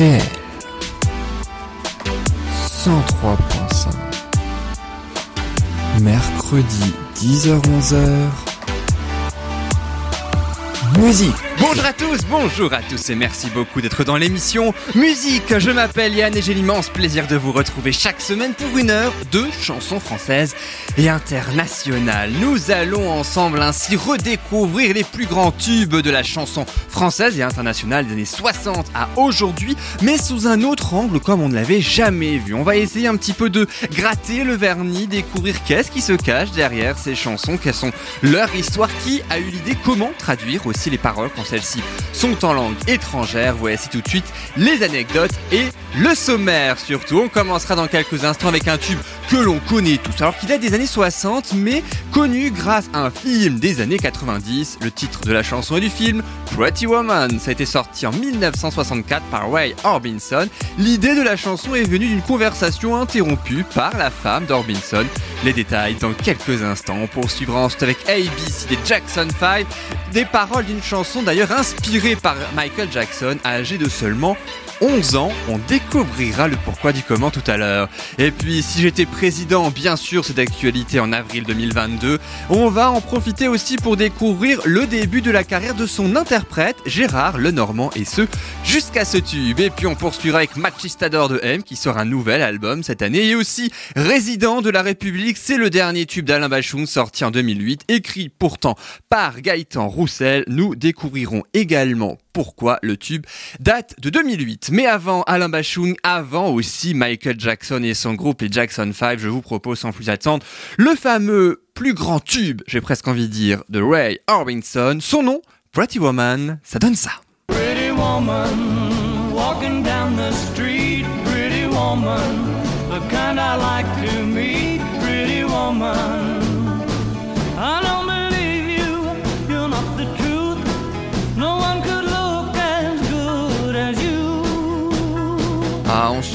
RDL 103.5 Mercredi 10h-11h Musique Bonjour à tous, bonjour à tous et merci beaucoup d'être dans l'émission Musique. Je m'appelle Yann et j'ai l'immense plaisir de vous retrouver chaque semaine pour une heure de chansons françaises et internationales. Nous allons ensemble ainsi redécouvrir les plus grands tubes de la chanson française et internationale des années 60 à aujourd'hui, mais sous un autre angle comme on ne l'avait jamais vu. On va essayer un petit peu de gratter le vernis, découvrir qu'est-ce qui se cache derrière ces chansons, quelles sont leur histoire, qui a eu l'idée, comment traduire aussi les paroles quand celles-ci sont en langue étrangère. Voici tout de suite les anecdotes et le sommaire surtout. On commencera dans quelques instants avec un tube que l'on connaît tous, alors qu'il a des années 60, mais connu grâce à un film des années 90. Le titre de la chanson et du film, Pretty Woman. Ça a été sorti en 1964 par Ray Orbison. L'idée de la chanson est venue d'une conversation interrompue par la femme d'Orbison. Les détails dans quelques instants. On poursuivra ensuite avec ABC des Jackson 5, des paroles d'une chanson d'ailleurs inspirée par Michael Jackson, âgé de seulement 11 ans. On découvrira le pourquoi du comment tout à l'heure. Et puis, si j'étais président, bien sûr, c'est d'actualité en avril 2022. On va en profiter aussi pour découvrir le début de la carrière de son interprète, Gérard Lenormand, et ce, jusqu'à ce tube. Et puis, on poursuivra avec Machistador de M, qui sort un nouvel album cette année, et aussi Résident de la République, c'est le dernier tube d'Alain Bachung, sorti en 2008, écrit pourtant par Gaëtan Roussel. Nous découvrirons également pourquoi le tube date de 2008. Mais avant Alain Bachung, avant aussi Michael Jackson et son groupe les Jackson 5, je vous propose sans plus attendre le fameux plus grand tube, j'ai presque envie de dire, de Ray Orbison. Son nom, Pretty Woman, ça donne ça.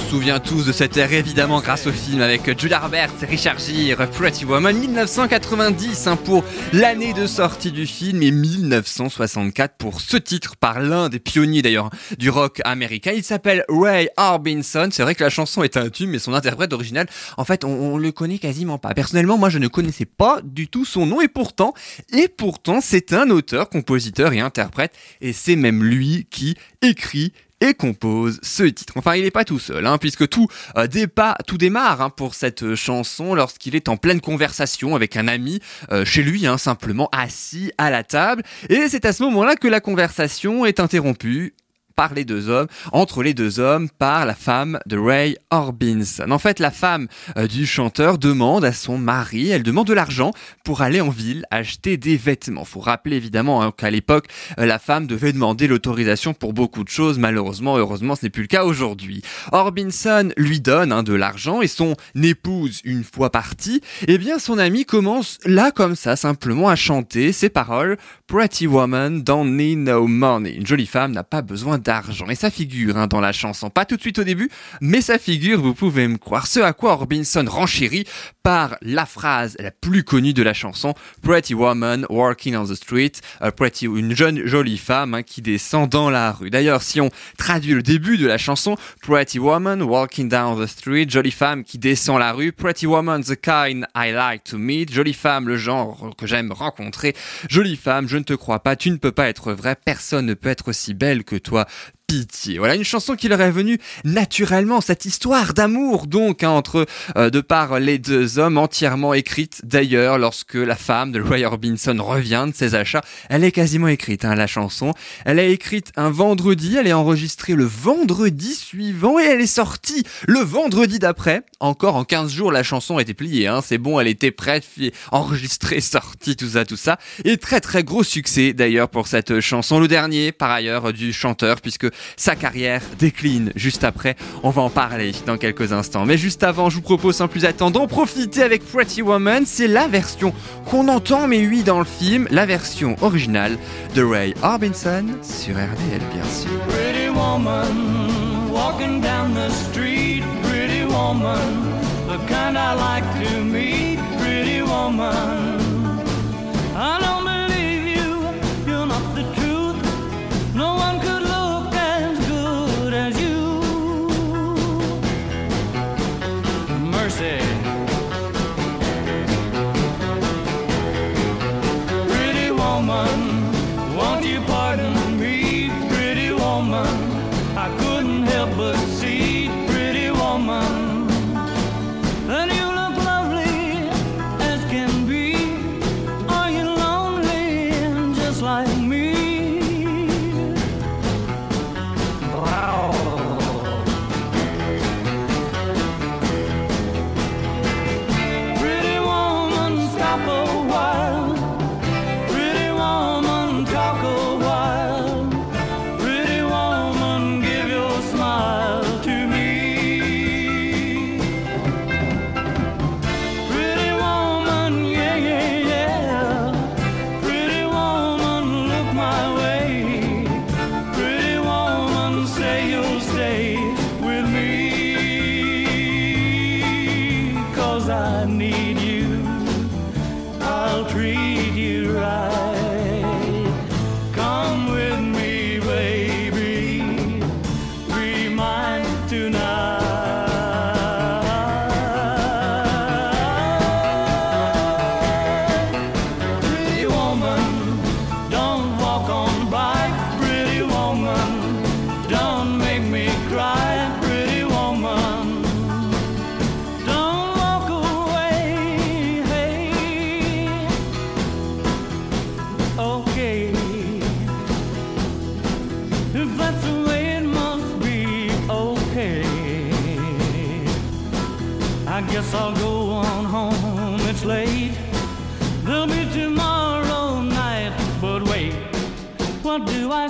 Se souvient tous de cette ère évidemment grâce au film avec Julia Roberts Richard Gere, Pretty Woman 1990 hein, pour l'année de sortie du film et 1964 pour ce titre par l'un des pionniers d'ailleurs du rock américain. Il s'appelle Ray Orbison. C'est vrai que la chanson est un tube mais son interprète original, en fait, on, on le connaît quasiment pas. Personnellement, moi je ne connaissais pas du tout son nom et pourtant, et pourtant c'est un auteur, compositeur et interprète et c'est même lui qui écrit et compose ce titre. Enfin, il n'est pas tout seul, hein, puisque tout, euh, tout démarre hein, pour cette euh, chanson lorsqu'il est en pleine conversation avec un ami euh, chez lui, hein, simplement assis à la table. Et c'est à ce moment-là que la conversation est interrompue par les deux hommes, entre les deux hommes, par la femme de Ray Orbison. En fait, la femme euh, du chanteur demande à son mari, elle demande de l'argent pour aller en ville acheter des vêtements. Faut rappeler évidemment hein, qu'à l'époque, euh, la femme devait demander l'autorisation pour beaucoup de choses. Malheureusement, heureusement, ce n'est plus le cas aujourd'hui. Orbison lui donne hein, de l'argent et son épouse, une fois partie, eh bien, son ami commence là comme ça, simplement à chanter ces paroles Pretty woman don't need no money. Une jolie femme n'a pas besoin d'argent. Et ça figure hein, dans la chanson. Pas tout de suite au début, mais ça figure, vous pouvez me croire. Ce à quoi Orbison renchérit par la phrase la plus connue de la chanson Pretty woman walking on the street. Euh, pretty, une jeune jolie femme hein, qui descend dans la rue. D'ailleurs, si on traduit le début de la chanson, Pretty woman walking down the street, jolie femme qui descend la rue, Pretty woman the kind I like to meet, jolie femme le genre que j'aime rencontrer, jolie femme, je ne te crois pas, tu ne peux pas être vrai, personne ne peut être aussi belle que toi. Pitié. Voilà une chanson qui leur est venue naturellement, cette histoire d'amour donc hein, entre euh, de par les deux hommes entièrement écrite. D'ailleurs, lorsque la femme de Roy Orbison revient de ses achats, elle est quasiment écrite hein, la chanson. Elle est écrite un vendredi, elle est enregistrée le vendredi suivant et elle est sortie le vendredi d'après. Encore en 15 jours, la chanson était pliée. Hein, c'est bon, elle était prête, enregistrée, sortie, tout ça, tout ça. Et très très gros succès d'ailleurs pour cette chanson. Le dernier, par ailleurs, du chanteur, puisque sa carrière décline juste après. On va en parler dans quelques instants. Mais juste avant, je vous propose sans plus attendre d'en profiter avec Pretty Woman. C'est la version qu'on entend, mais oui, dans le film, la version originale de Ray Orbison sur RDL, bien sûr. Pretty woman, walking down the street, pretty woman, kind like to meet, pretty woman. Guess I'll go on home. It's late. There'll be tomorrow night. But wait, what do I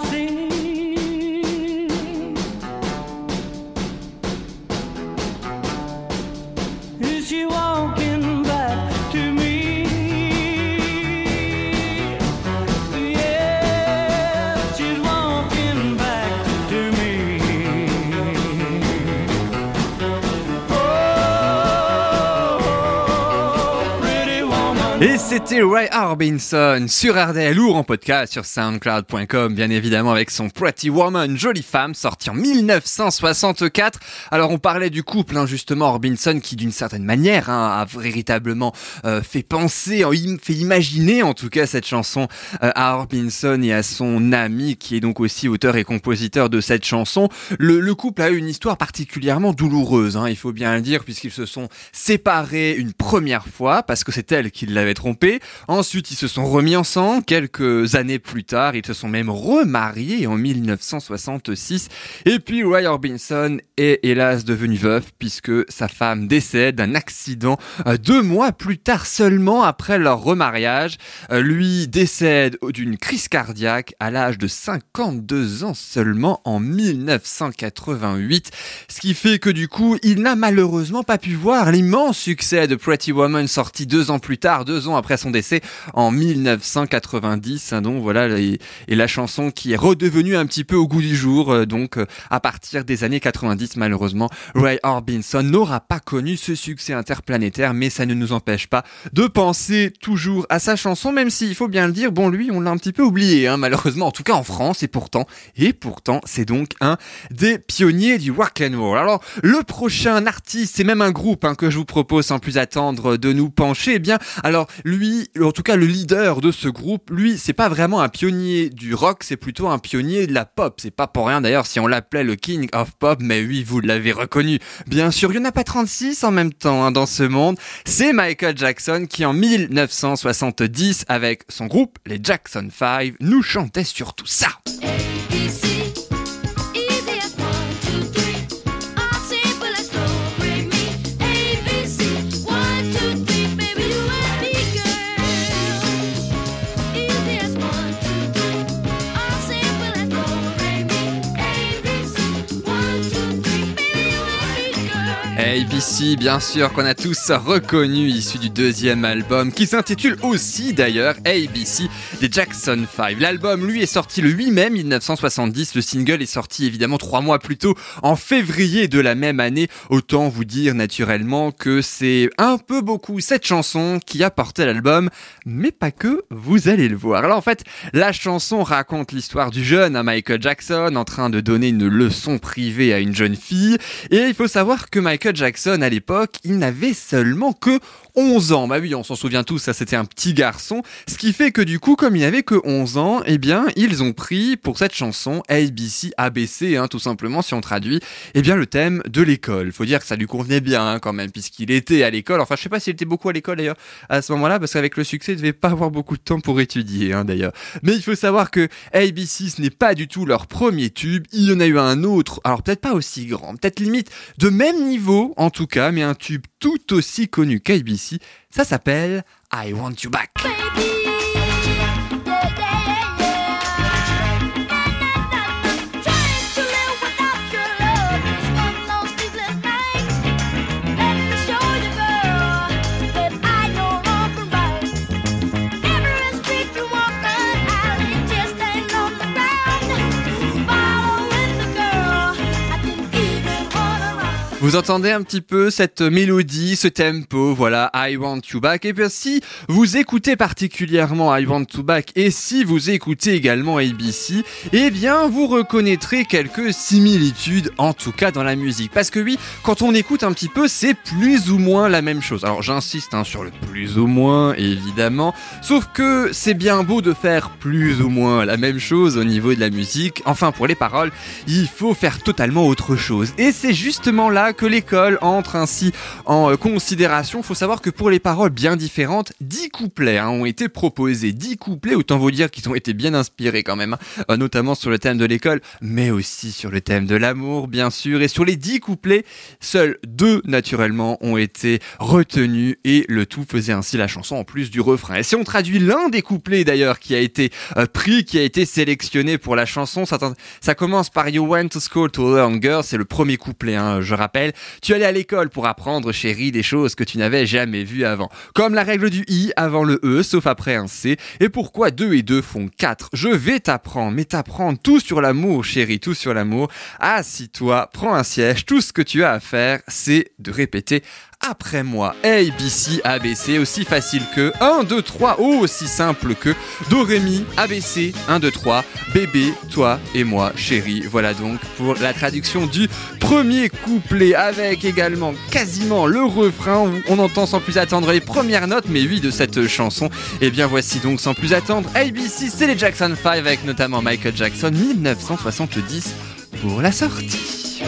c'était Ray Harbinson sur RDL ou en podcast sur soundcloud.com, bien évidemment avec son Pretty Woman, jolie femme, sorti en 1964. Alors on parlait du couple, hein, justement, Harbinson qui d'une certaine manière hein, a véritablement euh, fait penser, fait imaginer en tout cas cette chanson euh, à Harbinson et à son ami qui est donc aussi auteur et compositeur de cette chanson. Le, le couple a eu une histoire particulièrement douloureuse, hein, il faut bien le dire, puisqu'ils se sont séparés une première fois parce que c'est elle qui l'avait trompé. Ensuite, ils se sont remis ensemble. Quelques années plus tard, ils se sont même remariés en 1966. Et puis, Roy Orbison est hélas devenu veuf puisque sa femme décède d'un accident euh, deux mois plus tard seulement après leur remariage. Euh, lui décède d'une crise cardiaque à l'âge de 52 ans seulement en 1988. Ce qui fait que du coup, il n'a malheureusement pas pu voir l'immense succès de Pretty Woman sorti deux ans plus tard, deux ans après son décès en 1990. hein, donc voilà, et, la chanson qui est redevenue un petit peu au goût du jour. euh, donc euh, à partir des années 90, malheureusement, Ray Orbison n'aura pas connu ce succès interplanétaire, mais ça ne nous empêche pas de penser toujours à sa chanson, même s'il faut bien le dire, bon lui, on l'a un petit peu oublié, hein, malheureusement, en tout cas en France, et pourtant, et pourtant, c'est donc un des pionniers du rock and roll. Alors, le prochain artiste, c'est même un groupe hein, que je vous propose sans plus attendre de nous pencher. Eh bien, alors lui, en tout cas le leader de ce groupe, lui, c'est pas vraiment un pionnier du rock, c'est plutôt un pionnier de la pop. C'est pas pour rien d'ailleurs si on l'appelait le King of Pop, mais oui, vous l'avez reconnu. Bien sûr, il y en a pas 36 en même temps hein, dans ce monde. C'est Michael Jackson qui en 1970, avec son groupe, les Jackson 5, nous chantait surtout ça. ABC, bien sûr, qu'on a tous reconnu, issu du deuxième album, qui s'intitule aussi d'ailleurs ABC des Jackson 5. L'album, lui, est sorti le 8 mai 1970. Le single est sorti évidemment trois mois plus tôt, en février de la même année. Autant vous dire naturellement que c'est un peu beaucoup cette chanson qui a porté l'album, mais pas que, vous allez le voir. Alors en fait, la chanson raconte l'histoire du jeune hein, Michael Jackson en train de donner une leçon privée à une jeune fille. Et il faut savoir que Michael Michael Jackson, à l'époque, il n'avait seulement que 11 ans. Bah oui, on s'en souvient tous, ça c'était un petit garçon. Ce qui fait que du coup, comme il n'avait que 11 ans, eh bien, ils ont pris pour cette chanson ABC, ABC, hein, tout simplement, si on traduit, eh bien, le thème de l'école. Faut dire que ça lui convenait bien, hein, quand même, puisqu'il était à l'école. Enfin, je sais pas s'il était beaucoup à l'école d'ailleurs à ce moment-là, parce qu'avec le succès, il devait pas avoir beaucoup de temps pour étudier, hein, d'ailleurs. Mais il faut savoir que ABC, ce n'est pas du tout leur premier tube. Il y en a eu un autre, alors peut-être pas aussi grand, peut-être limite de même niveau, en tout cas, mais un tube tout aussi connu qu'ABC. Ça s'appelle I Want You Back. Entendez un petit peu cette mélodie, ce tempo, voilà, I Want You Back. Et bien si vous écoutez particulièrement I Want You Back et si vous écoutez également ABC, eh bien vous reconnaîtrez quelques similitudes, en tout cas dans la musique. Parce que oui, quand on écoute un petit peu, c'est plus ou moins la même chose. Alors j'insiste hein, sur le plus ou moins, évidemment. Sauf que c'est bien beau de faire plus ou moins la même chose au niveau de la musique. Enfin, pour les paroles, il faut faire totalement autre chose. Et c'est justement là que l'école entre ainsi en euh, considération. Faut savoir que pour les paroles bien différentes, 10 couplets hein, ont été proposés. 10 couplets, autant vous dire qu'ils ont été bien inspirés quand même, hein, euh, notamment sur le thème de l'école, mais aussi sur le thème de l'amour, bien sûr. Et sur les 10 couplets, seuls deux, naturellement, ont été retenus et le tout faisait ainsi la chanson en plus du refrain. Et si on traduit l'un des couplets d'ailleurs qui a été euh, pris, qui a été sélectionné pour la chanson, ça, commence par You went to school to learn girl, c'est le premier couplet, hein, je rappelle. Tu allais à l'école pour apprendre, chérie, des choses que tu n'avais jamais vues avant. Comme la règle du i avant le e, sauf après un c. Et pourquoi 2 et 2 font 4 Je vais t'apprendre, mais t'apprendre tout sur l'amour, chérie, tout sur l'amour. Assis-toi, prends un siège, tout ce que tu as à faire, c'est de répéter après moi. A, B, C, A, B, C, aussi facile que 1, 2, 3, ou aussi simple que Do, Ré, Mi, A, B, C, 1, 2, 3, bébé, toi et moi, chérie. Voilà donc pour la traduction du premier couplet avec également quasiment le refrain on entend sans plus attendre les premières notes, mais oui, de cette chanson. Et bien voici donc sans plus attendre ABC, c'est les Jackson 5 avec notamment Michael Jackson 1970 pour la sortie.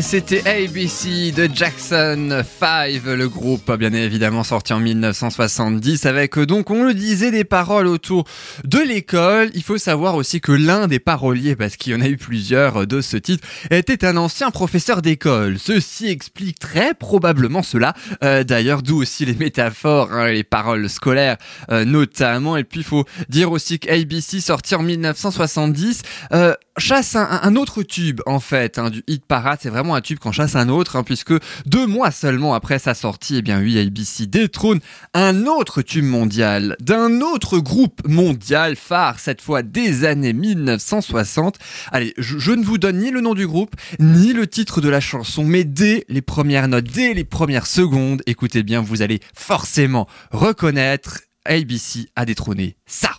C'était ABC de Jackson 5, le groupe bien évidemment sorti en 1970 avec euh, donc on le disait des paroles autour de l'école. Il faut savoir aussi que l'un des paroliers, parce qu'il y en a eu plusieurs euh, de ce titre, était un ancien professeur d'école. Ceci explique très probablement cela. Euh, D'ailleurs, d'où aussi les métaphores, hein, les paroles scolaires notamment. Et puis il faut dire aussi qu'ABC sorti en 1970 euh, chasse un, autre tube en fait hein, du hit parade. C'est vraiment un tube qu'en chasse un autre, hein, puisque deux mois seulement après sa sortie, eh bien oui, ABC détrône un autre tube mondial d'un autre groupe mondial phare, cette fois des années 1960. Allez, je, ne vous donne ni le nom du groupe, ni le titre de la chanson, mais dès les premières notes, dès les premières secondes, écoutez bien, vous allez forcément reconnaître ABC a détrôné ça.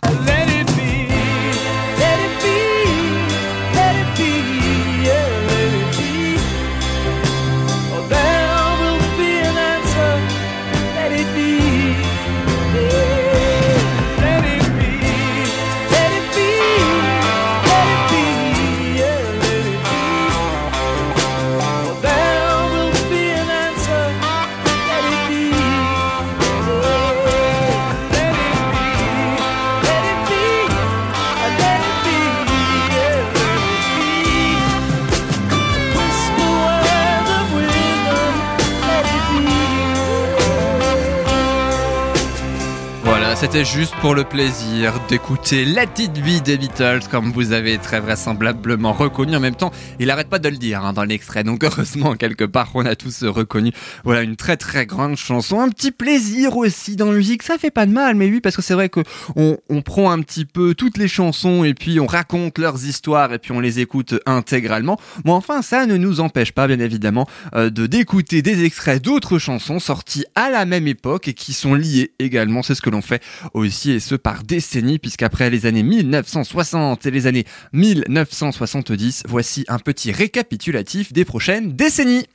C'était juste pour le plaisir d'écouter Let It Be des Beatles, comme vous avez très vraisemblablement reconnu. En même temps, il arrête pas de le dire hein, dans l'extrait, donc heureusement, quelque part, on a tous reconnu. Voilà, une très très grande chanson. Un petit plaisir aussi dans la musique, ça fait pas de mal, mais oui, parce que c'est vrai que on prend un petit peu toutes les chansons et puis on raconte leurs histoires et puis on les écoute intégralement. Mais enfin, ça ne nous empêche pas, bien évidemment, euh, de d'écouter des extraits d'autres chansons sorties à la même époque et qui sont liées également. C'est ce que l'on fait aussi et ce par décennies puisqu'après les années 1960 et les années 1970, voici un petit récapitulatif des prochaines décennies.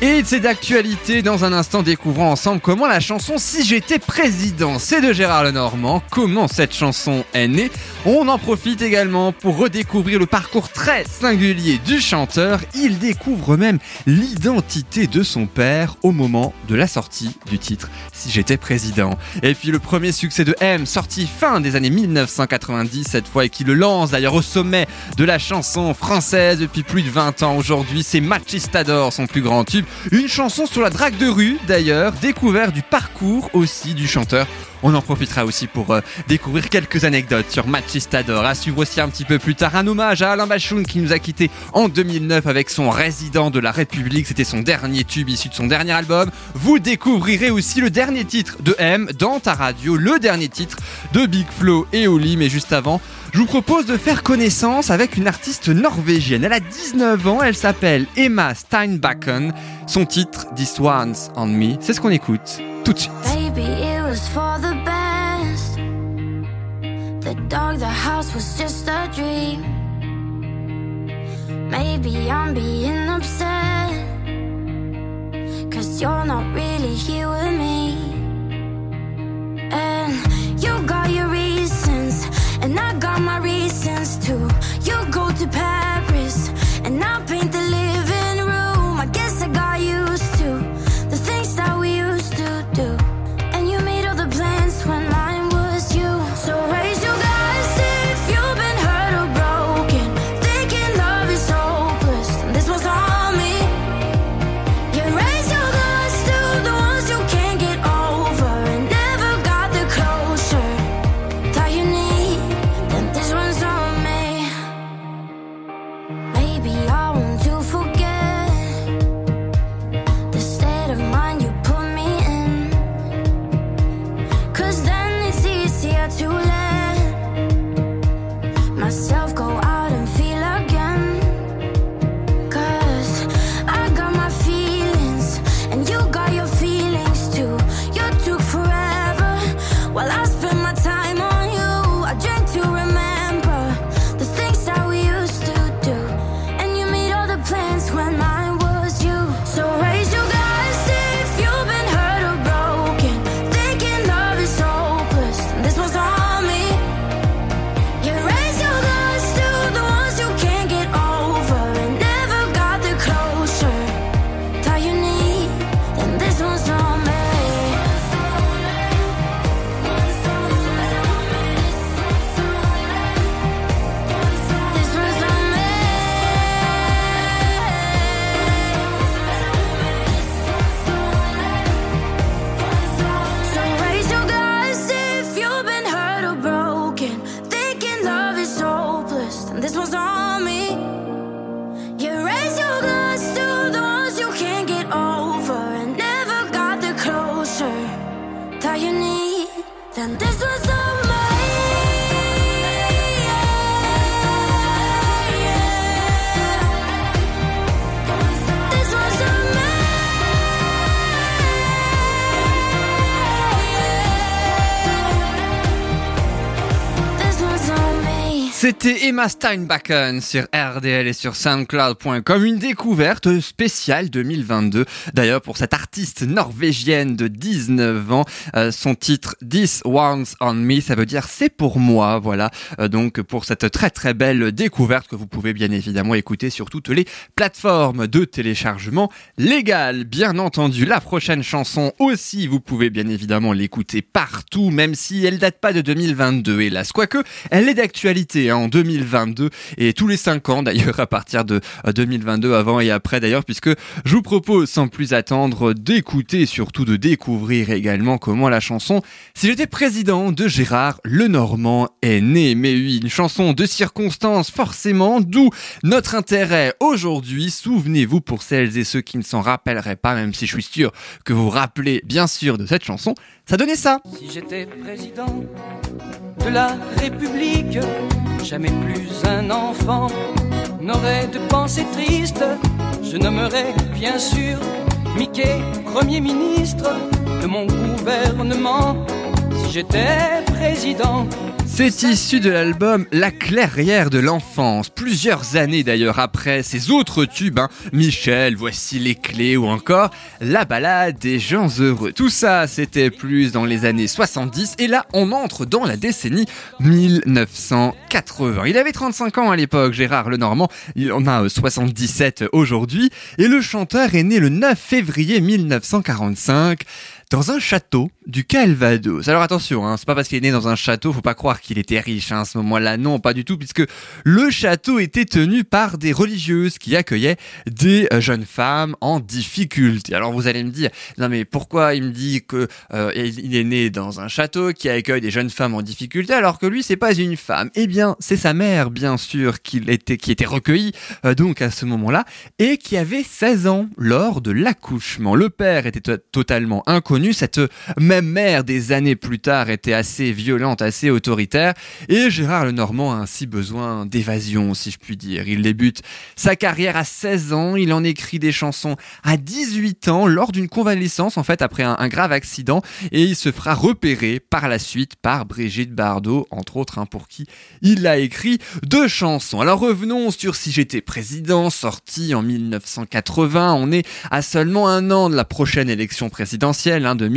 Et c'est d'actualité dans un instant découvrons ensemble comment la chanson Si j'étais président, c'est de Gérard Lenormand, comment cette chanson est née? On en profite également pour redécouvrir le parcours très singulier du chanteur. Il découvre même l'identité de son père au moment de la sortie du titre Si j'étais président. Et puis le premier succès de M, sorti fin des années 1990 cette fois et qui le lance d'ailleurs au sommet de la chanson française depuis plus de 20 ans aujourd'hui, c'est Machistador, son plus grand tube. Une chanson sur la drague de rue d'ailleurs, découvert du parcours aussi du chanteur. On en profitera aussi pour euh, découvrir quelques anecdotes sur Machistador. À suivre aussi un petit peu plus tard un hommage à Alain Bachoun qui nous a quitté en 2009 avec son Résident de la République. C'était son dernier tube issu de son dernier album. Vous découvrirez aussi le dernier titre de M dans ta radio, le dernier titre de Big Flo et Oli. Mais juste avant, je vous propose de faire connaissance avec une artiste norvégienne. Elle a 19 ans, elle s'appelle Emma Steinbacken. Son titre, This One's on Me, c'est ce qu'on écoute tout de suite. Baby, it was for the best. The dog, the house was just a dream. Maybe I'm being upset. Cause you're not really here with me. And you got your reasons, and I got my reasons too. You go to Paris, and I paint the living C'était Emma Steinbacken sur RDL et sur SoundCloud.com, une découverte spéciale 2022. D'ailleurs, pour cette artiste norvégienne de 19 ans, euh, son titre This One's on Me, ça veut dire c'est pour moi, voilà. Euh, donc pour cette très très belle découverte que vous pouvez bien évidemment écouter sur toutes les plateformes de téléchargement légales. Bien entendu, la prochaine chanson aussi, vous pouvez bien évidemment l'écouter partout, même si elle date pas de 2022, hélas. Quoique, elle est d'actualité hein, en 2022 et tous les 5 ans d'ailleurs à partir de euh, 2022 avant et après d'ailleurs puisque je vous propose sans plus attendre d'écouter et surtout de découvrir également comment la chanson Si j'étais président de Gérard Lenormand est née. Mais oui, une chanson de circonstance forcément, d'où notre intérêt aujourd'hui. Souvenez-vous pour celles et ceux qui ne s'en rappelleraient pas, même si je suis sûr que vous vous rappelez bien sûr de cette chanson, ça donnait ça. Si j'étais président de la République, jamais plus un enfant n'aurait de pensée triste. Je nommerais bien sûr Mickey Premier ministre de mon gouvernement. Si j'étais président, C'est issu de l'album La clairière de l'enfance, plusieurs années d'ailleurs après ces autres tubes, hein, Michel, voici les clés ou encore La balade des gens heureux. Tout ça, c'était plus dans les années 70 et là, on entre dans la décennie 1980. Il avait 35 ans à l'époque, Gérard Lenormand, il en a euh, 77 aujourd'hui et le chanteur est né le 9 février 1945 dans un château du Calvados. Alors attention, hein, c'est pas parce qu'il est né dans un château, faut pas croire qu'il était riche hein, à ce moment-là. Non, pas du tout, puisque le château était tenu par des religieuses qui accueillaient des euh, jeunes femmes en difficulté. Alors vous allez me dire, non mais pourquoi il me dit que euh, il est né dans un château qui accueille des jeunes femmes en difficulté alors que lui c'est pas une femme? Eh bien, c'est sa mère, bien sûr, qui était était recueillie euh, donc à ce moment-là et qui avait 16 ans lors de l'accouchement. Le père était to- totalement inconnu. Cette mère, des années plus tard, était assez violente, assez autoritaire. Et Gérard Lenormand a ainsi besoin d'évasion, si je puis dire. Il débute sa carrière à 16 ans. Il en écrit des chansons à 18 ans lors d'une convalescence, en fait, après un, grave accident. Et il se fera repérer par la suite par Brigitte Bardot, entre autres, hein, pour qui il a écrit deux chansons. Alors revenons sur Si j'étais président, sorti en 1980. On est à seulement un an de la prochaine élection présidentielle hein, de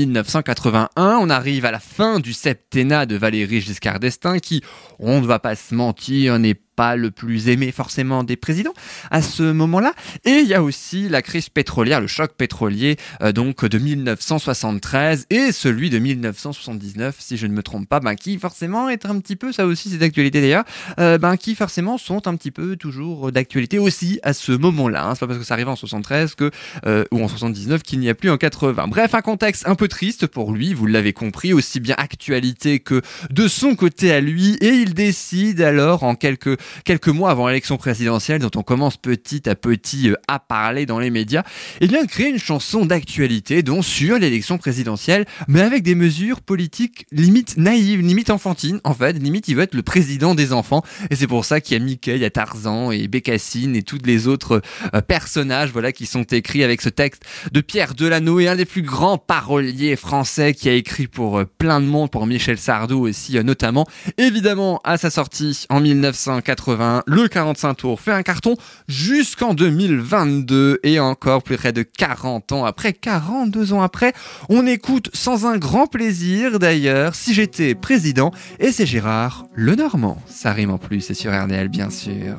1981. On arrive à la fin du septennat de Valéry Giscard d'Estaing qui, on ne va pas se mentir, n'est le plus aimé forcément des présidents à ce moment-là. Et il y a aussi la crise pétrolière, le choc pétrolier euh, donc de 1973 et celui de 1979, si je ne me trompe pas, ben, qui forcément est un petit peu, ça aussi c'est d'actualité d'ailleurs, euh, ben, qui forcément sont un petit peu toujours d'actualité aussi à ce moment-là. Hein. C'est pas parce que ça arrive en 73 que, euh, ou en 79 qu'il n'y a plus en 80. Bref, un contexte un peu triste pour lui, vous l'avez compris, aussi bien actualité que de son côté à lui, et il décide alors en quelques, quelques mois avant l'élection présidentielle, dont on commence petit à petit euh, à parler dans les médias, et bien de créer une chanson d'actualité, dont sur l'élection présidentielle, mais avec des mesures politiques limite naïves, limite enfantines, en fait, limite il veut être le président des enfants, et c'est pour ça qu'il y a Mickey, il y a Tarzan et Bécassine et tous les autres euh, personnages, voilà, qui sont écrits avec ce texte de Pierre Delano, et un des plus grands paroliers français qui a écrit pour euh, plein de monde, pour Michel Sardou aussi notamment. Évidemment, à sa sortie en 1980, le 45 tours fait un carton jusqu'en 2022 et encore plus près de 40 ans après, 42 ans après, on écoute sans un grand plaisir d'ailleurs si j'étais président et c'est Gérard Lenormand. Ça rime en plus, c'est sur RDL bien sûr.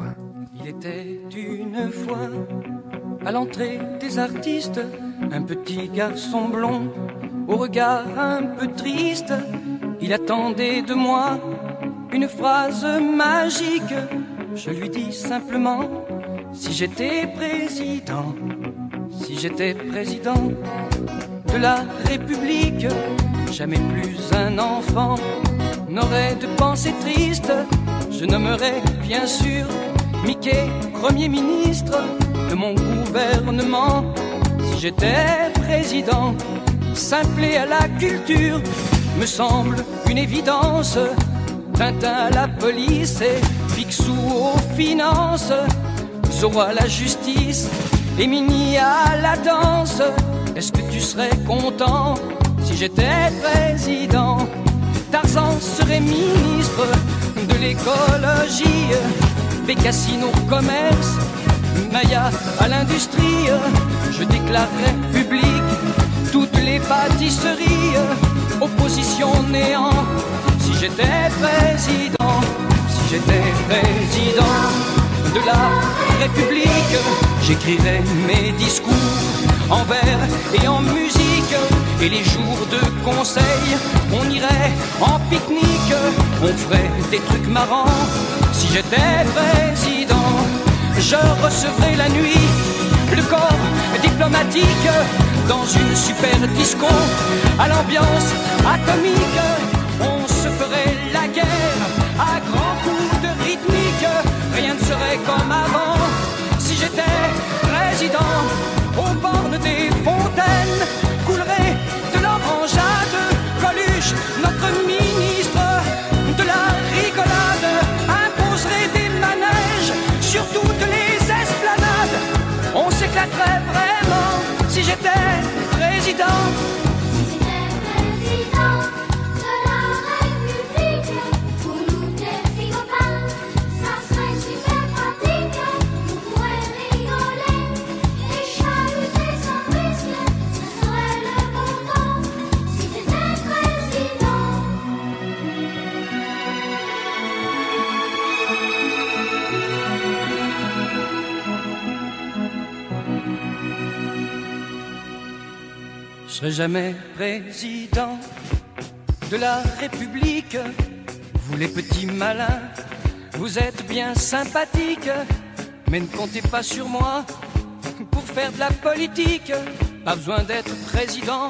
Il était une fois à l'entrée des artistes un petit garçon blond au regard un peu triste. Il attendait de moi une phrase magique. Je lui dis simplement si j'étais président, si j'étais président de la République, jamais plus un enfant n'aurait de pensée triste. Je nommerais bien sûr Mickey Premier ministre de mon gouvernement. Si j'étais président, simple et à la culture, me semble une une évidence. Tintin à la police et Picsou aux finances. Zorro à la justice et Mini à la danse. Est-ce que tu serais content si j'étais président? Tarzan serait ministre de l'écologie, Bécassine au commerce, Maya à l'industrie. Je déclarerais public toutes les pâtisseries, opposition néant. Si j'étais président, si j'étais président de la République, j'écrirais mes discours en vers et en musique. Et les jours de conseil, on irait en pique-nique, on ferait des trucs marrants. Si j'étais président, je recevrais la nuit le corps diplomatique dans une super disco à l'ambiance atomique. On se ferait la guerre à grands coups de rythmique. Rien ne serait comme avant si j'étais président. Au bord des fontaines coulerait de l'orangeade. Coluche, notre serai jamais président de la République. Vous les petits malins, vous êtes bien sympathiques, mais ne comptez pas sur moi pour faire de la politique. Pas besoin d'être président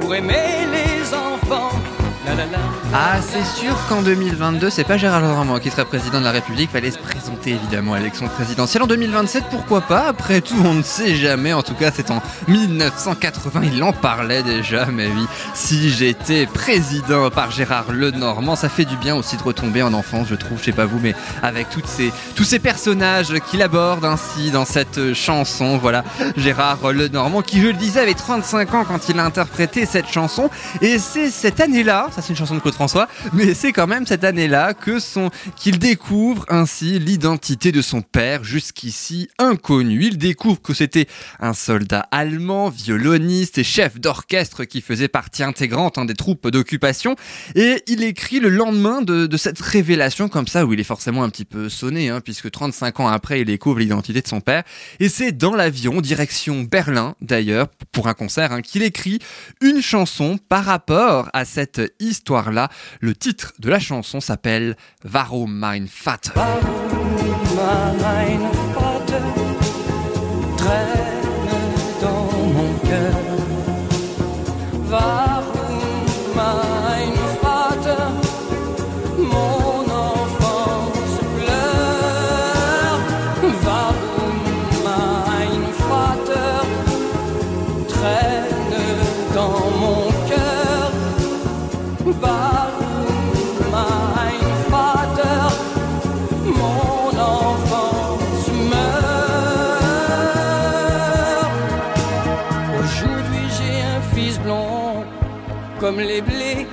pour aimer les enfants. Ah, c'est sûr qu'en 2022, c'est pas Gérald Darmanin qui serait président de la République. Fallait se présenter évidemment à l'élection présidentielle. En 2027, pourquoi pas? Après tout, on ne sait jamais. En tout cas, c'est en 1980. Il en parlait déjà. Mais oui, si j'étais président par Gérard Lenormand, ça fait du bien aussi de retomber en enfance, je trouve. Je sais pas vous, mais avec toutes tous ces personnages qu'il aborde ainsi dans cette chanson. Voilà, Gérard Lenormand qui, je le disais, avait 35 ans quand il a interprété cette chanson. Et c'est cette année-là, c'est une chanson de Claude François, mais c'est quand même cette année-là que son qu'il découvre ainsi l'identité de son père jusqu'ici inconnu. Il découvre que c'était un soldat allemand, violoniste et chef d'orchestre qui faisait partie intégrante hein, des troupes d'occupation. Et il écrit le lendemain de, de cette révélation comme ça où il est forcément un petit peu sonné, hein, puisque 35 ans après il découvre l'identité de son père. Et c'est dans l'avion, direction Berlin d'ailleurs, pour un concert, hein, qu'il écrit une chanson par rapport à cette histoire-là. Le titre de la chanson s'appelle Warum mein Vater. Comme les blés.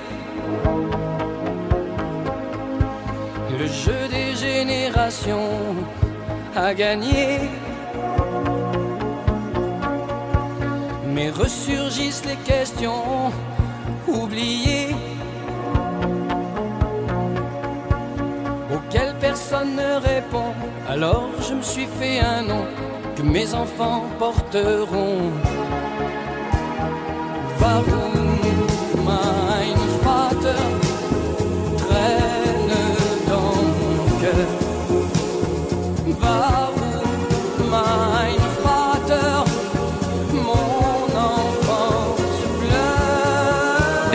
Le jeu des générations a gagné. Mais ressurgissent les questions oubliées. auquel personne ne répond. Alors je me suis fait un nom que mes enfants porteront. Warum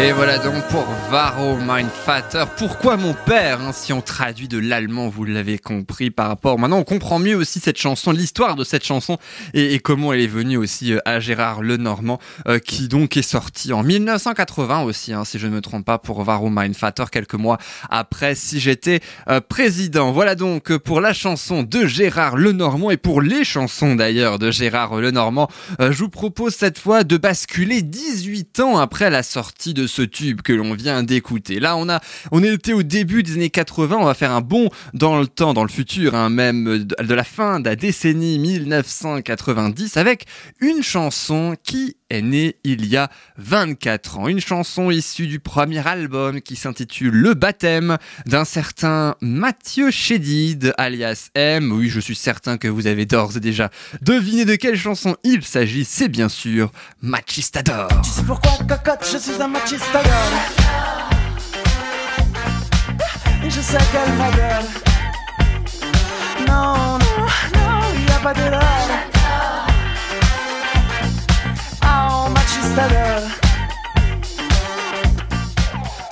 Et voilà donc pour Varo Mein Vater. Pourquoi mon père hein, Si on traduit de l'allemand, vous l'avez compris par rapport. Maintenant, on comprend mieux aussi cette chanson, l'histoire de cette chanson et, comment elle est venue aussi euh, à Gérard Lenormand, euh, qui donc est sorti en 1980 aussi, hein, si je ne me trompe pas, pour Varo Mein Vater, quelques mois après Si j'étais euh, président. Voilà donc pour la chanson de Gérard Lenormand et pour les chansons d'ailleurs de Gérard Lenormand. Je vous propose cette fois de basculer 18 ans après la sortie de ce tube que l'on vient d'écouter. Là, on a, on était au début des années 80, on va faire un bond dans le temps, dans le futur, hein, même de la fin de la décennie 1990 avec une chanson qui est née il y a 24 ans. Une chanson issue du premier album qui s'intitule Le baptême d'un certain Mathieu Chédid, alias M. Oui, je suis certain que vous avez d'ores et déjà deviné de quelle chanson il s'agit. C'est bien sûr Machistador. Tu sais pourquoi, cocotte, je suis un machista girl Et je sais qu'elle ma gueule Non, non, non, y a pas de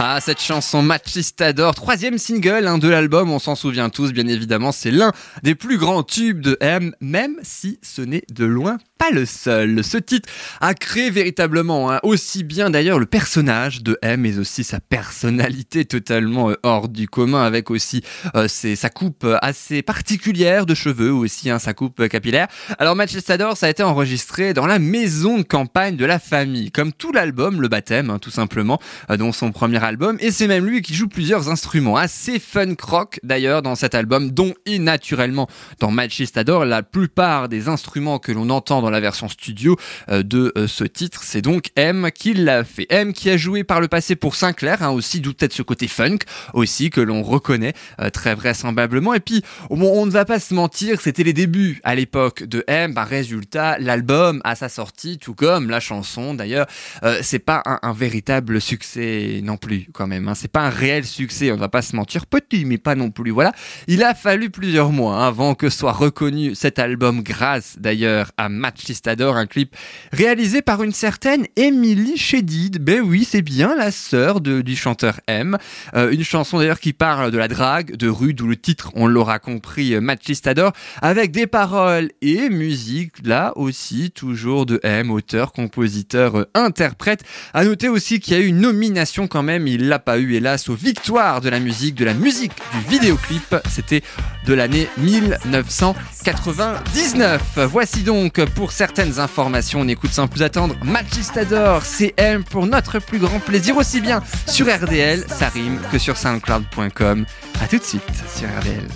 Ah, cette chanson Machistador, troisième single hein, de l'album, on s'en souvient tous, bien évidemment, c'est l'un des plus grands tubes de M, même si ce n'est de loin pas le seul. Ce titre a créé véritablement hein, aussi bien d'ailleurs le personnage de M, mais aussi sa personnalité totalement euh, hors du commun, avec aussi euh, sa coupe euh, assez particulière de cheveux, aussi hein, sa coupe capillaire. Alors Machistador, ça a été enregistré dans la maison de campagne de la famille, comme tout l'album, le baptême, hein, tout simplement, euh, dont son premier album, et c'est même lui qui joue plusieurs instruments, assez funk rock d'ailleurs dans cet album, dont et naturellement dans Machistador, la plupart des instruments que l'on entend dans la version studio euh, de euh, ce titre, c'est donc M qui l'a fait. M qui a joué par le passé pour Sinclair, hein, aussi d'où peut-être ce côté funk aussi que l'on reconnaît euh, très vraisemblablement. Et puis, on ne va pas se mentir, c'était les débuts à l'époque de M. Bah, résultat, l'album à sa sortie, tout comme la chanson d'ailleurs, euh, c'est pas un, véritable succès non plus quand même. Hein. C'est pas un réel succès, on ne va pas se mentir. Petit, mais pas non plus. Voilà. Il a fallu plusieurs mois avant que soit reconnu cet album grâce d'ailleurs à Machistador, un clip réalisé par une certaine Emily Chédid. Ben oui, c'est bien la sœur du chanteur M. Euh, une chanson d'ailleurs qui parle de la drague, de rue, d'où le titre, on l'aura compris, euh, Machistador, avec des paroles et musique, là aussi, toujours de M, auteur, compositeur, euh, interprète. À noter aussi qu'il y a eu une nomination quand même, il l'a pas eu hélas, aux victoires de la musique, de la musique du vidéoclip. C'était de l'année 1999. Voici donc pour certaines informations, on écoute sans plus attendre Machistador, CM pour notre plus grand plaisir, aussi bien sur RDL, ça rime, que sur soundcloud.com. A tout de suite sur RDL.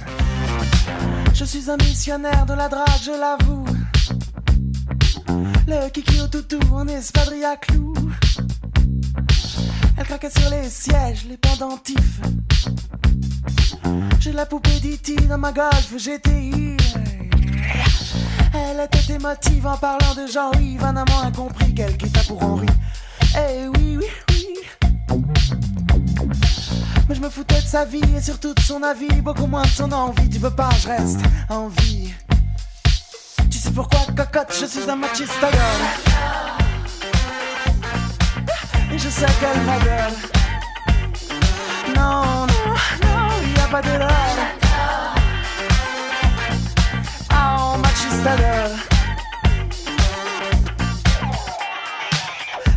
Je suis un missionnaire de la drague, je l'avoue. Le kiki au toutou en espadrille à clous. Elle craquait sur les sièges, les pendentifs. J'ai la poupée d'E.T. dans ma golf GTI. Elle était émotive en parlant de Jean-Yves, un amant incompris qu'elle quitta pour Henri. Eh oui, oui, oui. Mais je me foutais de sa vie et surtout de son avis, beaucoup moins de son envie. Tu veux pas, je reste en vie. Tu sais pourquoi, cocotte, je suis un machista girl. Et je sais qu'elle ma gueule. Non, non, non, y a pas de girl.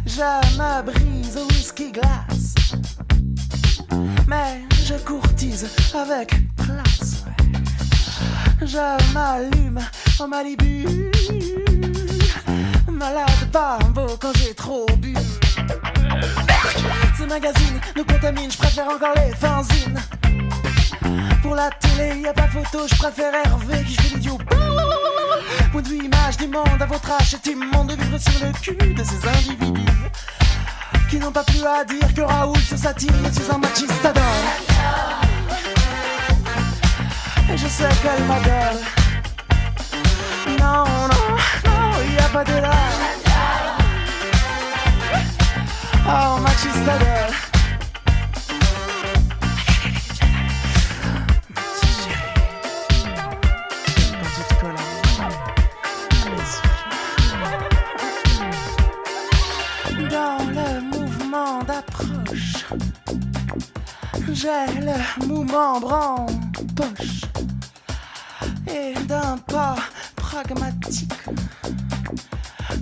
Je me brise au whisky glace. Mais je courtise avec classe. Je m'allume en Malibu. Malade beau quand j'ai trop bu. Ces magazines nous contaminent, je préfère encore les fanzines. Pour la télé, y a pas photo, je préfère Hervé qui fait l'idiot. Point de vue image du monde à votre âge, immonde de vivre sur le cul de ces individus qui n'ont pas plus à dire que Raoul se satire, suis un machistador. Et je sais qu'elle m'adore. Non, non, non, y a pas de là. Oh, machistador. J'ai le mouvement en poche et d'un pas pragmatique.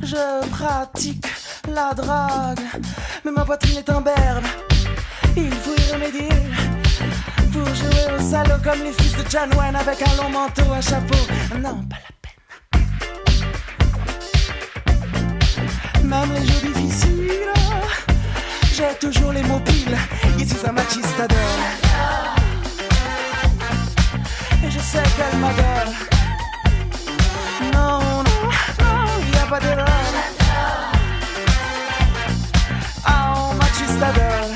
Je pratique la drague, mais ma poitrine est en berne. Il faut y remédier pour jouer au salaud comme les fils de John Wayne avec un long manteau, un chapeau. Non, pas la peine. Même les jours difficiles, j'ai toujours les mots piles. Ici, un machista d'or. Et je sais qu'elle m'adore. Non, non, non, y a pas d'erreur. Oh, machista d'or.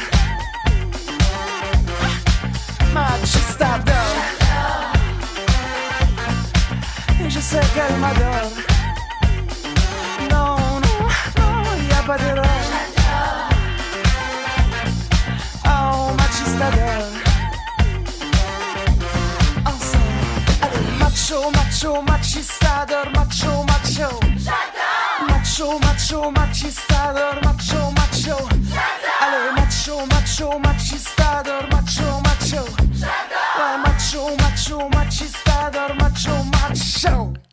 Machista d'or. Et je sais qu'elle m'adore. Non, non, non, y a pas d'erreur. Macho, machistador, macho, macho. Macho, macho, machistador, macho, macho. Allez, macho, macho, machistador, macho, macho. Ouais, macho, macho, machistador, macho, macho.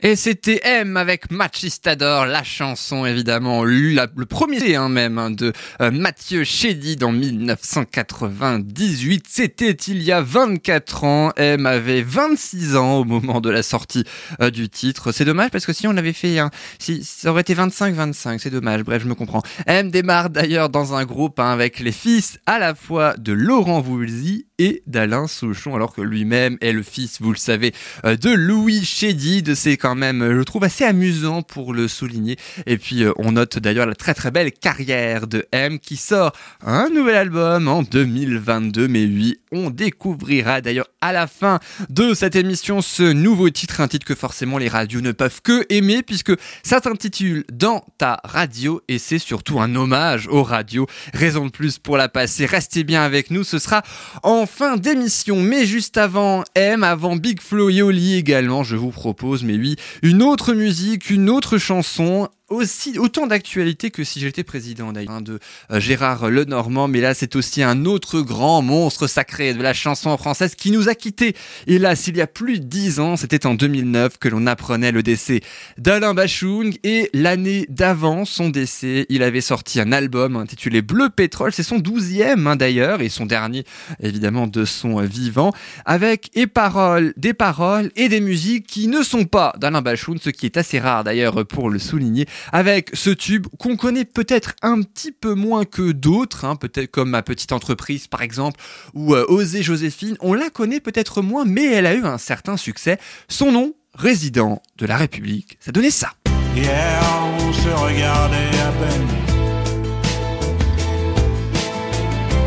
Et c'était M avec Machistador, la chanson évidemment, le premier hein, même hein, de euh, Mathieu Chédid en 1998. C'était il y a 24 ans. M avait 26 ans au moment de la sortie euh, du titre. C'est dommage parce que si on l'avait fait, hein, si ça aurait été 25-25, c'est dommage. Bref, je me comprends. M démarre d'ailleurs dans un groupe hein, avec les fils à la fois de Laurent Voulzy et d'Alain Souchon, alors que lui-même est le fils, vous le savez, euh, de Louis Chédid. C'est même, euh, je trouve, assez amusant pour le souligner. Et puis, euh, on note d'ailleurs la très très belle carrière de M qui sort un nouvel album en 2022. Mais oui, on découvrira d'ailleurs à la fin de cette émission ce nouveau titre, un titre que forcément les radios ne peuvent que aimer puisque ça s'intitule Dans ta radio et c'est surtout un hommage aux radios. Raison de plus pour la passer. Restez bien avec nous, ce sera en fin d'émission. Mais juste avant M, avant Big Flo et Oli également, je vous propose, mais oui, une autre musique, une autre chanson aussi autant d'actualité que si j'étais président d'ailleurs hein, de euh, Gérard Lenormand. Mais là c'est aussi un autre grand monstre sacré de la chanson française qui nous a quittés. Hélas il y a plus de dix ans c'était en 2009 que l'on apprenait le décès d'Alain Bachung. Et l'année d'avant son décès il avait sorti un album intitulé Bleu Pétrole. C'est son douzième hein, d'ailleurs et son dernier évidemment de son vivant avec et paroles des paroles et des musiques qui ne sont pas d'Alain Bachung ce qui est assez rare d'ailleurs pour le souligner avec ce tube qu'on connaît peut-être un petit peu moins que d'autres, hein, peut-être comme ma petite entreprise par exemple, ou euh, Osée Joséphine, on la connaît peut-être moins, mais elle a eu un certain succès. Son nom, résident de la République, ça donnait ça. Hier, on se regardait à peine.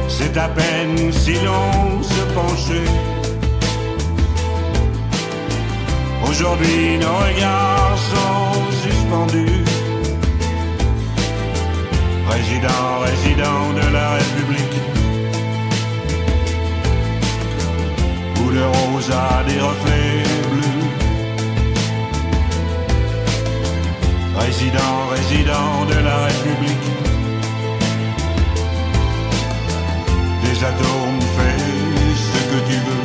C'est à peine si l'on se penchait. Aujourd'hui, nos regards sont suspendus. Résident, résident de la République. Où le rose a des reflets bleus. Résident, résident de la République. Des atomes, fais ce que tu veux.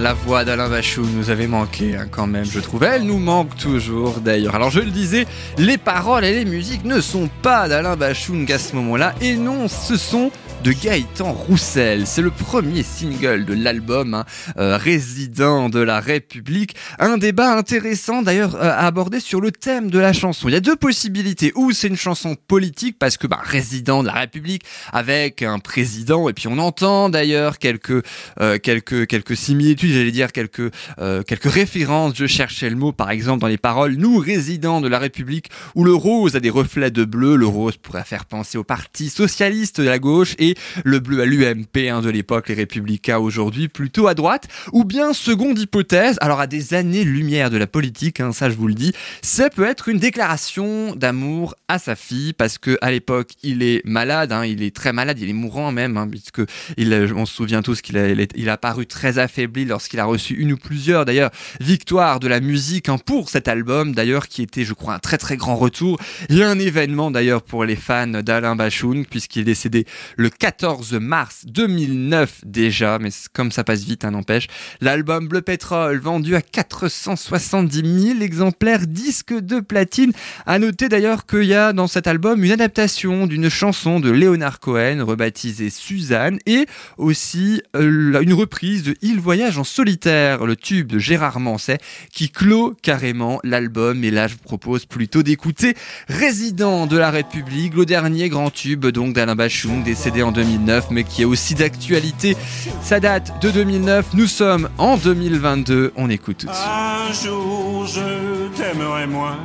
La voix d'Alain Bachung nous avait manqué hein, quand même, je trouve. Elle nous manque toujours d'ailleurs. Alors je le disais, les paroles et les musiques ne sont pas d'Alain Bachung à ce moment-là. Et non, ce sont de Gaëtan Roussel. C'est le premier single de l'album hein, euh, Résident de la République. Un débat intéressant d'ailleurs euh, à aborder sur le thème de la chanson. Il y a deux possibilités. Ou c'est une chanson politique parce que bah, Résident de la République avec un président et puis on entend d'ailleurs quelques euh, quelques quelques similitudes, j'allais dire quelques euh, quelques références. Je cherchais le mot par exemple dans les paroles. Nous résidents de la République où le rose a des reflets de bleu. Le rose pourrait faire penser au Parti socialiste de la gauche et le bleu à l'UMP hein, de l'époque, les Républicains aujourd'hui plutôt à droite. Ou bien seconde hypothèse, alors à des années-lumière de la politique, hein, ça je vous le dis, ça peut être une déclaration d'amour à sa fille parce que à l'époque il est malade, hein, il est très malade, il est mourant même, puisque il, a- on se souvient tous qu'il a, il il a paru très affaibli lorsqu'il a reçu une ou plusieurs d'ailleurs victoires de la musique pour cet album d'ailleurs qui était je crois un très très grand retour et un événement d'ailleurs pour les fans d'Alain Bachung puisqu'il est décédé le 14 mars 2009 déjà, mais comme ça passe vite, hein, n'empêche. L'album Bleu Pétrole, vendu à 470 000 exemplaires, disque de platine. À noter d'ailleurs qu'il y a dans cet album une adaptation d'une chanson de Leonard Cohen, rebaptisée Suzanne, et aussi euh, une reprise de Il voyage en solitaire, le tube de Gérard Manset, qui clôt carrément l'album. Et là, je vous propose plutôt d'écouter Résident de la République, le dernier grand tube donc d'Alain Bachung, décédé en 2009, mais qui est aussi d'actualité. Ça date de 2009, nous sommes en 2022, on écoute tout. Un jour je t'aimerai moins.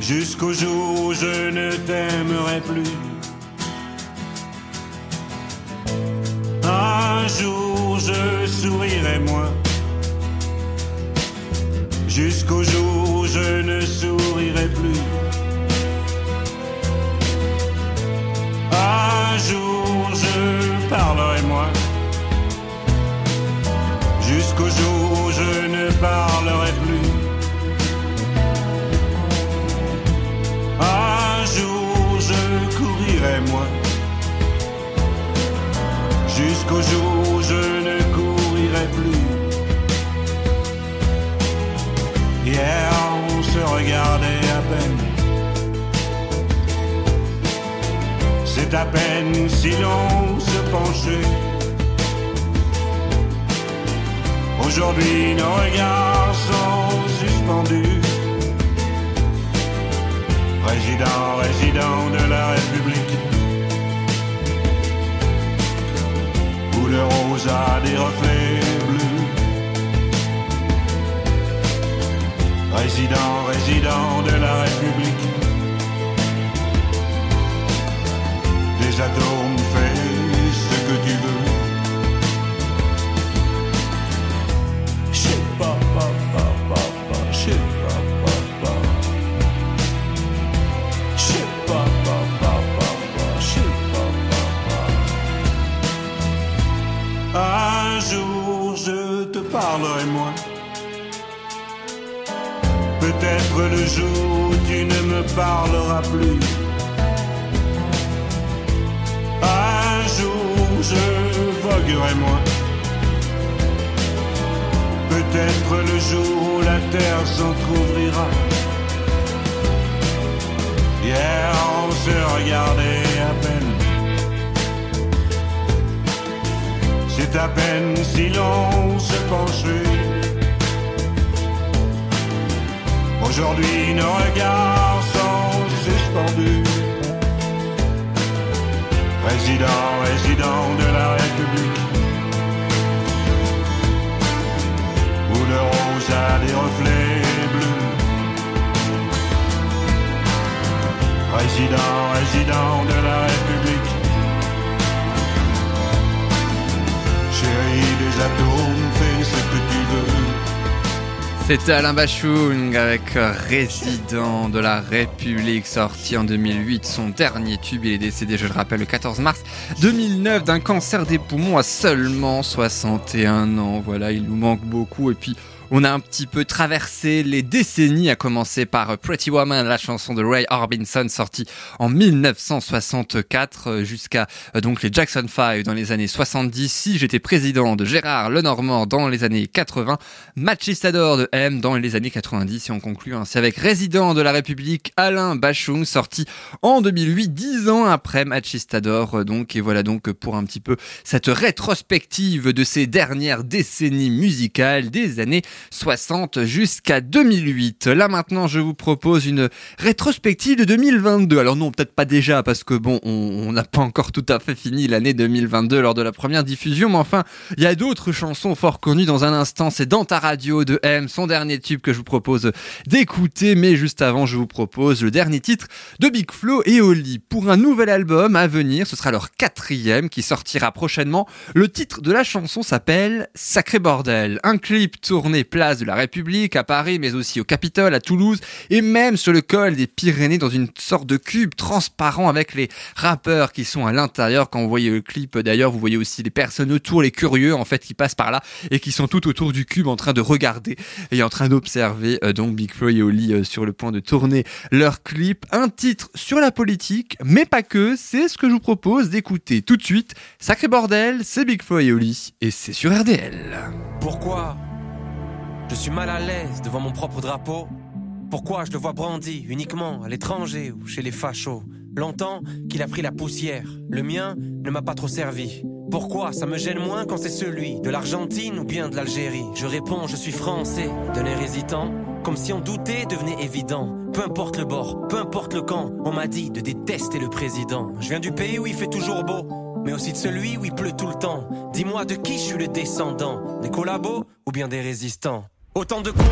Jusqu'au jour où je ne t'aimerai plus. Un jour je sourirai moins. Jusqu'au jour où je ne sourirai plus. Un jour je parlerai moins jusqu'au jour où je ne parlerai plus. Un jour je courirai moi, jusqu'au jour où je ne courirai plus. C'est à peine si l'on se penchait. Aujourd'hui nos regards sont suspendus. Président, résident de la République. Où le rose a des reflets bleus. Résident, résident de la République. Des atomes fais ce que tu veux. Shit, ba, ba, ba, ba, ba, shit, ba, ba, ba. Shit, ba, ba, ba, ba, ba, shit, ba, ba, ba. Un jour je te parlerai moins. Peut-être le jour où tu ne me parleras plus. Peut-être le jour où la terre s'entr'ouvrira. Hier on se regardait à peine. C'est à peine si l'on se penchait. Aujourd'hui nos regards sont suspendus. Président, résident de la République. Rose a des reflets bleus. Président, résident de la République. Atomes, fais ce que tu veux. C'était Alain Bachung avec Résident de la République, sorti en 2008. Son dernier tube, il est décédé, je le rappelle, le 14 mars 2009 d'un cancer des poumons à seulement 61 ans. Voilà, il nous manque beaucoup. Et puis, on a un petit peu traversé les décennies, à commencer par Pretty Woman, la chanson de Ray Orbison, sortie en 1964, euh, jusqu'à euh, donc les Jackson 5 dans les années 70. Si j'étais président de Gérard Lenormand dans les années 80, Machistador de M dans les années 90 et on conclut ainsi avec Résident de la République Alain Bachung sorti en 2008 dix ans après Machistador euh, donc et voilà donc pour un petit peu cette rétrospective de ces dernières décennies musicales des années 60 jusqu'à 2008. Là maintenant je vous propose une rétrospective de 2022. Alors non peut-être pas déjà parce que bon on n'a pas encore tout à fait fini l'année 2022 lors de la première diffusion mais enfin il y a d'autres chansons fort connues dans un instant. C'est dans ta radio de M, son dernier tube que je vous propose d'écouter. Mais juste avant, je vous propose le dernier titre de Big Flo et Oli pour un nouvel album à venir. Ce sera leur quatrième qui sortira prochainement. Le titre de la chanson s'appelle Sacré Bordel. Un clip tourné les places de la République, à Paris, mais aussi au Capitole, à Toulouse, et même sur le col des Pyrénées dans une sorte de cube transparent avec les rappeurs qui sont à l'intérieur. Quand vous voyez le clip d'ailleurs, vous voyez aussi les personnes autour, les curieux en fait qui passent par là et qui sont tout autour du cube en train de regarder et en train d'observer euh, donc Big et Oli euh, sur le point de tourner leur clip. Un titre sur la politique, mais pas que, c'est ce que je vous propose d'écouter tout de suite. Sacré bordel, c'est Big et Oli et c'est sur RDL. Pourquoi je suis mal à l'aise devant mon propre drapeau Pourquoi je le vois brandi uniquement à l'étranger ou chez les fachos? Longtemps qu'il a pris la poussière, le mien ne m'a pas trop servi. Pourquoi ça me gêne moins quand c'est celui de l'Argentine ou bien de l'Algérie? Je réponds, je suis français, d'un air hésitant, comme si on doutait devenait évident. Peu importe le bord, peu importe le camp, on m'a dit de détester le président. Je viens du pays où il fait toujours beau, mais aussi de celui où il pleut tout le temps. Dis-moi de qui je suis le descendant, des collabos ou bien des résistants? Autant de cons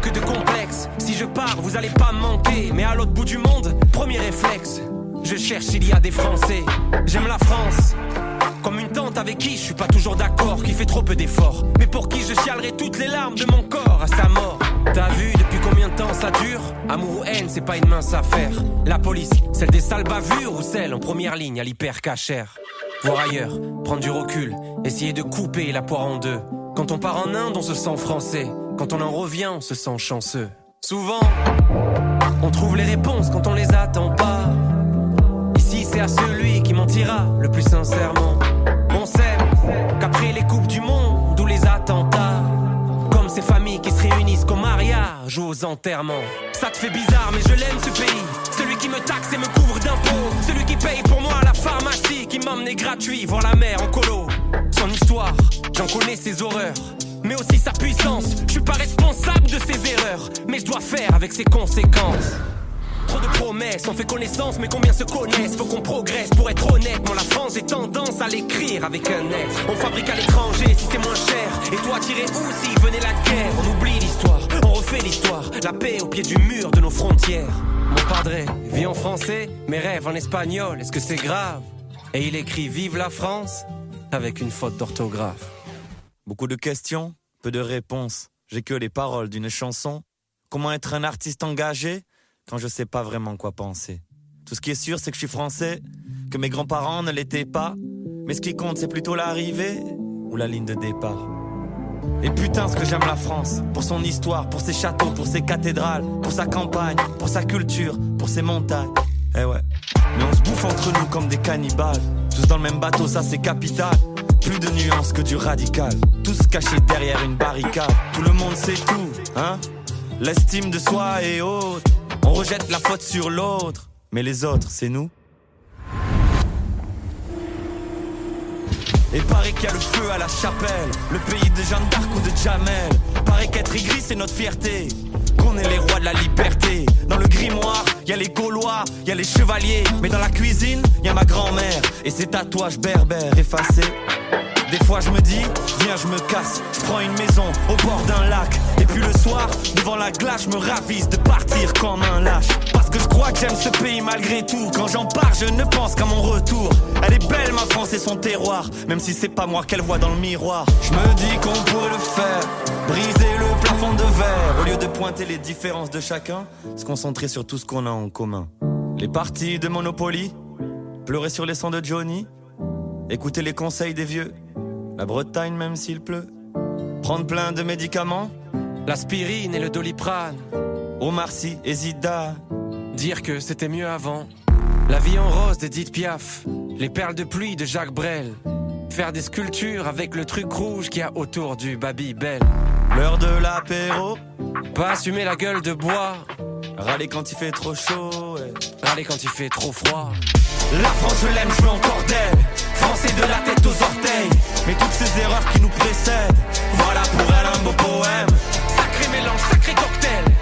que de complexes. Si je pars, vous allez pas manquer. Mais à l'autre bout du monde, premier réflexe. Je cherche s'il y a des Français. J'aime la France. Comme une tante avec qui je suis pas toujours d'accord, qui fait trop peu d'efforts. Mais pour qui je chialerai toutes les larmes de mon corps à sa mort. T'as vu depuis combien de temps ça dure? Amour ou haine, c'est pas une mince affaire. La police, celle des sales bavures ou celle en première ligne à l'hyper cachère. Voir ailleurs, prendre du recul, essayer de couper la poire en deux. Quand on part en Inde, on se sent français. Quand on en revient, on se sent chanceux. Souvent, on trouve les réponses quand on les attend pas. Ici, c'est à celui qui mentira le plus sincèrement. On sait qu'après les coupes du monde ou les attentats, comme ces familles qui se réunissent qu'au mariage aux enterrements. Ça te fait bizarre, mais je l'aime ce pays. Celui qui me taxe et me couvre d'impôts. Celui qui paye pour moi la pharmacie, qui m'emmenait gratuit voir la mer en colo. Son histoire, j'en connais ses horreurs. Mais aussi sa puissance, je suis pas responsable de ses erreurs, mais je dois faire avec ses conséquences. Trop de promesses, on fait connaissance, mais combien se connaissent? Faut qu'on progresse pour être honnête. Moi, la France, j'ai tendance à l'écrire avec un S. On fabrique à l'étranger si c'est moins cher. Et toi, tirer où si venait la guerre? On oublie l'histoire, on refait l'histoire. La paix au pied du mur de nos frontières. Mon padré vit en français, mes rêves en espagnol. Est-ce que c'est grave? Et il écrit Vive la France avec une faute d'orthographe. Beaucoup de questions, peu de réponses. J'ai que les paroles d'une chanson. Comment être un artiste engagé quand je sais pas vraiment quoi penser? Tout ce qui est sûr, c'est que je suis français, que mes grands-parents ne l'étaient pas. Mais ce qui compte, c'est plutôt l'arrivée ou la ligne de départ. Et putain, ce que j'aime la France, pour son histoire, pour ses châteaux, pour ses cathédrales, pour sa campagne, pour sa culture, pour ses montagnes. Eh ouais. Mais on se bouffe entre nous comme des cannibales. Tous dans le même bateau, ça c'est capital. Plus de nuances que du radical. Tous cachés derrière une barricade. Tout le monde sait tout, hein L'estime de soi est haute. On rejette la faute sur l'autre. Mais les autres, c'est nous. Et paraît qu'il y a le feu à la chapelle, le pays de Jeanne d'Arc ou de Jamel. Paraît qu'être aigri c'est notre fierté, qu'on est les rois de la liberté. Dans le grimoire, y a les Gaulois, y a les chevaliers, mais dans la cuisine, y a ma grand-mère et ses tatouages berbères effacés. Des fois je me dis, viens je me casse, je prends une maison au bord d'un lac. Puis le soir, devant la glace, je me ravise de partir comme un lâche. Parce que je crois que j'aime ce pays malgré tout. Quand j'en pars, je ne pense qu'à mon retour. Elle est belle ma France et son terroir, même si c'est pas moi qu'elle voit dans le miroir. Je me dis qu'on pourrait le faire, briser le plafond de verre. Au lieu de pointer les différences de chacun, se concentrer sur tout ce qu'on a en commun. Les parties de Monopoly, pleurer sur les sons de Johnny, écouter les conseils des vieux. La Bretagne même s'il pleut. Prendre plein de médicaments. L'aspirine et le doliprane. Omar Sy et Zida. Dire que c'était mieux avant. La vie en rose d'Edith Piaf. Les perles de pluie de Jacques Brel. Faire des sculptures avec le truc rouge qu'il y a autour du Babybel. L'heure de l'apéro. Pas assumer la gueule de bois. Râler quand il fait trop chaud. Râler quand il fait trop froid. La France je l'aime, je veux encore d'elle. Français de la tête aux orteils. Mais toutes ces erreurs qui nous précèdent. Voilà pour elle un beau poème. Mélange, sacré cocktail.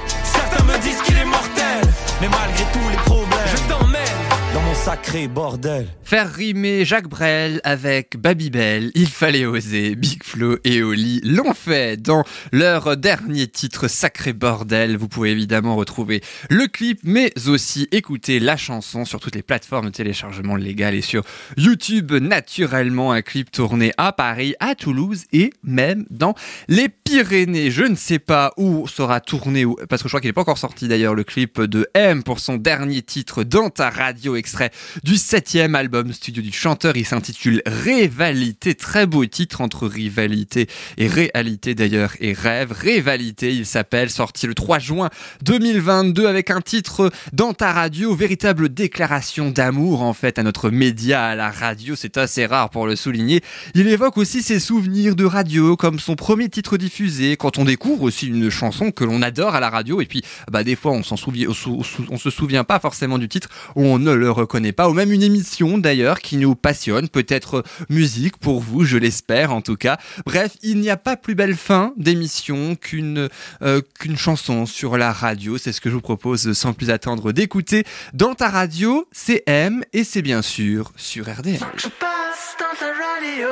Sacré bordel. Faire rimer Jacques Brel avec Babybel, il fallait oser. Big Flo et Oli l'ont fait dans leur dernier titre Sacré Bordel. Vous pouvez évidemment retrouver le clip, mais aussi écouter la chanson sur toutes les plateformes de téléchargement légal et sur YouTube. Naturellement, un clip tourné à Paris, à Toulouse et même dans les Pyrénées. Je ne sais pas où sera tourné, ou- parce que je crois qu'il n'est pas encore sorti d'ailleurs le clip de M pour son dernier titre dans ta radio, extrait du septième album studio du chanteur. Il s'intitule Rivalité. Très beau titre entre rivalité et réalité d'ailleurs et rêve. Rivalité, il s'appelle, sorti le 3 juin 2022 avec un titre dans ta radio, véritable déclaration d'amour en fait à notre média, à la radio. C'est assez rare pour le souligner. Il évoque aussi ses souvenirs de radio comme son premier titre diffusé quand on découvre aussi une chanson que l'on adore à la radio et puis bah des fois on s'en souvient on sou- on se souvient pas forcément du titre ou on ne le reconnaît pas ou même une émission d'ailleurs qui nous passionne peut-être musique pour vous je l'espère en tout cas. Bref il n'y a pas plus belle fin d'émission qu'une euh, qu'une chanson sur la radio. C'est ce que je vous propose sans plus attendre d'écouter dans ta radio c'est M et c'est bien sûr sur RDL Je passe dans ta radio,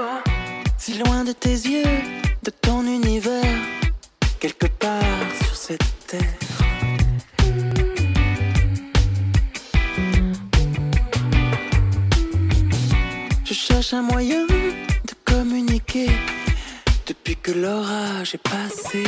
si loin de tes yeux, de ton univers, quelque part sur cette terre. Cherche un moyen de communiquer depuis que l'orage est passé.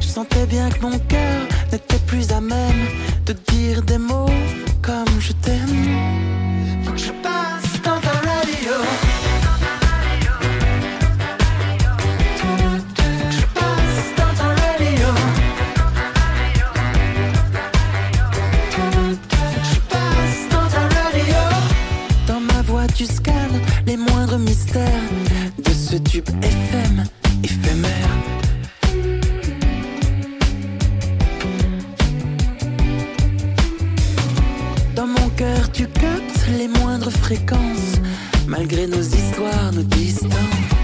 Je sentais bien que mon cœur n'était plus à même de dire des mots comme je t'aime. Faut que je passe de ce tube FM éphémère. Dans mon cœur, tu captes les moindres fréquences, malgré nos histoires, nos distances.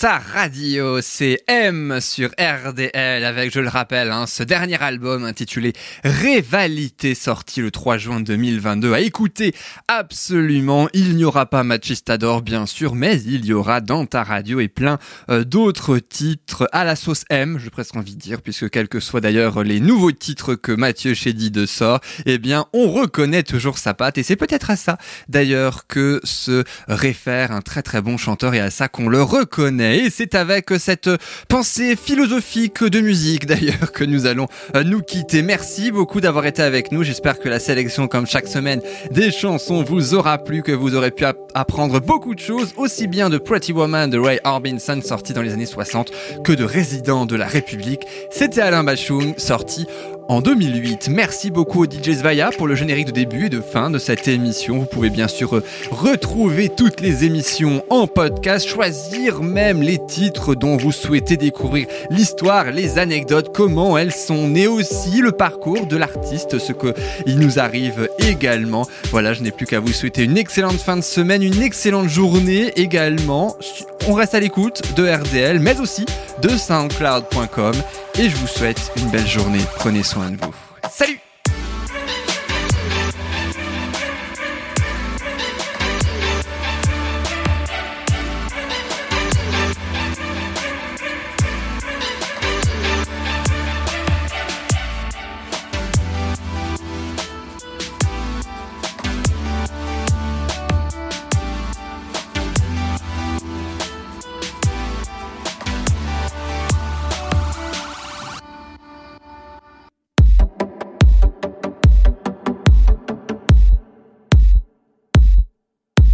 Ta radio, c'est M sur RDL avec, je le rappelle, hein, ce dernier album intitulé Rivalité sorti le 3 juin 2022. À écouter absolument. Il n'y aura pas Machistador bien sûr, mais il y aura dans ta radio et plein euh, d'autres titres à la sauce M, j'ai presque envie de dire, puisque quels que soient d'ailleurs les nouveaux titres que Mathieu Chédid de sort, eh bien, on reconnaît toujours sa patte et c'est peut-être à ça d'ailleurs que se réfère un très très bon chanteur et à ça qu'on le reconnaît connaît. Et c'est avec cette pensée philosophique de musique d'ailleurs que nous allons euh, nous quitter. Merci beaucoup d'avoir été avec nous. J'espère que la sélection, comme chaque semaine, des chansons vous aura plu, que vous aurez pu app- apprendre beaucoup de choses, aussi bien de Pretty Woman de Ray Orbison sorti dans les années 60 que de Résident de la République. C'était Alain Bachung sorti en 2008. Merci beaucoup au DJ Svaya pour le générique de début et de fin de cette émission. Vous pouvez bien sûr euh, retrouver toutes les émissions en podcast, choisir même les titres dont vous souhaitez découvrir l'histoire, les anecdotes, comment elles sont nées aussi, le parcours de l'artiste, ce que il nous arrive également. Voilà, je n'ai plus qu'à vous souhaiter une excellente fin de semaine, une excellente journée également. On reste à l'écoute de RDL, mais aussi de soundcloud.com et je vous souhaite une belle journée. Prenez soin de vous. Salut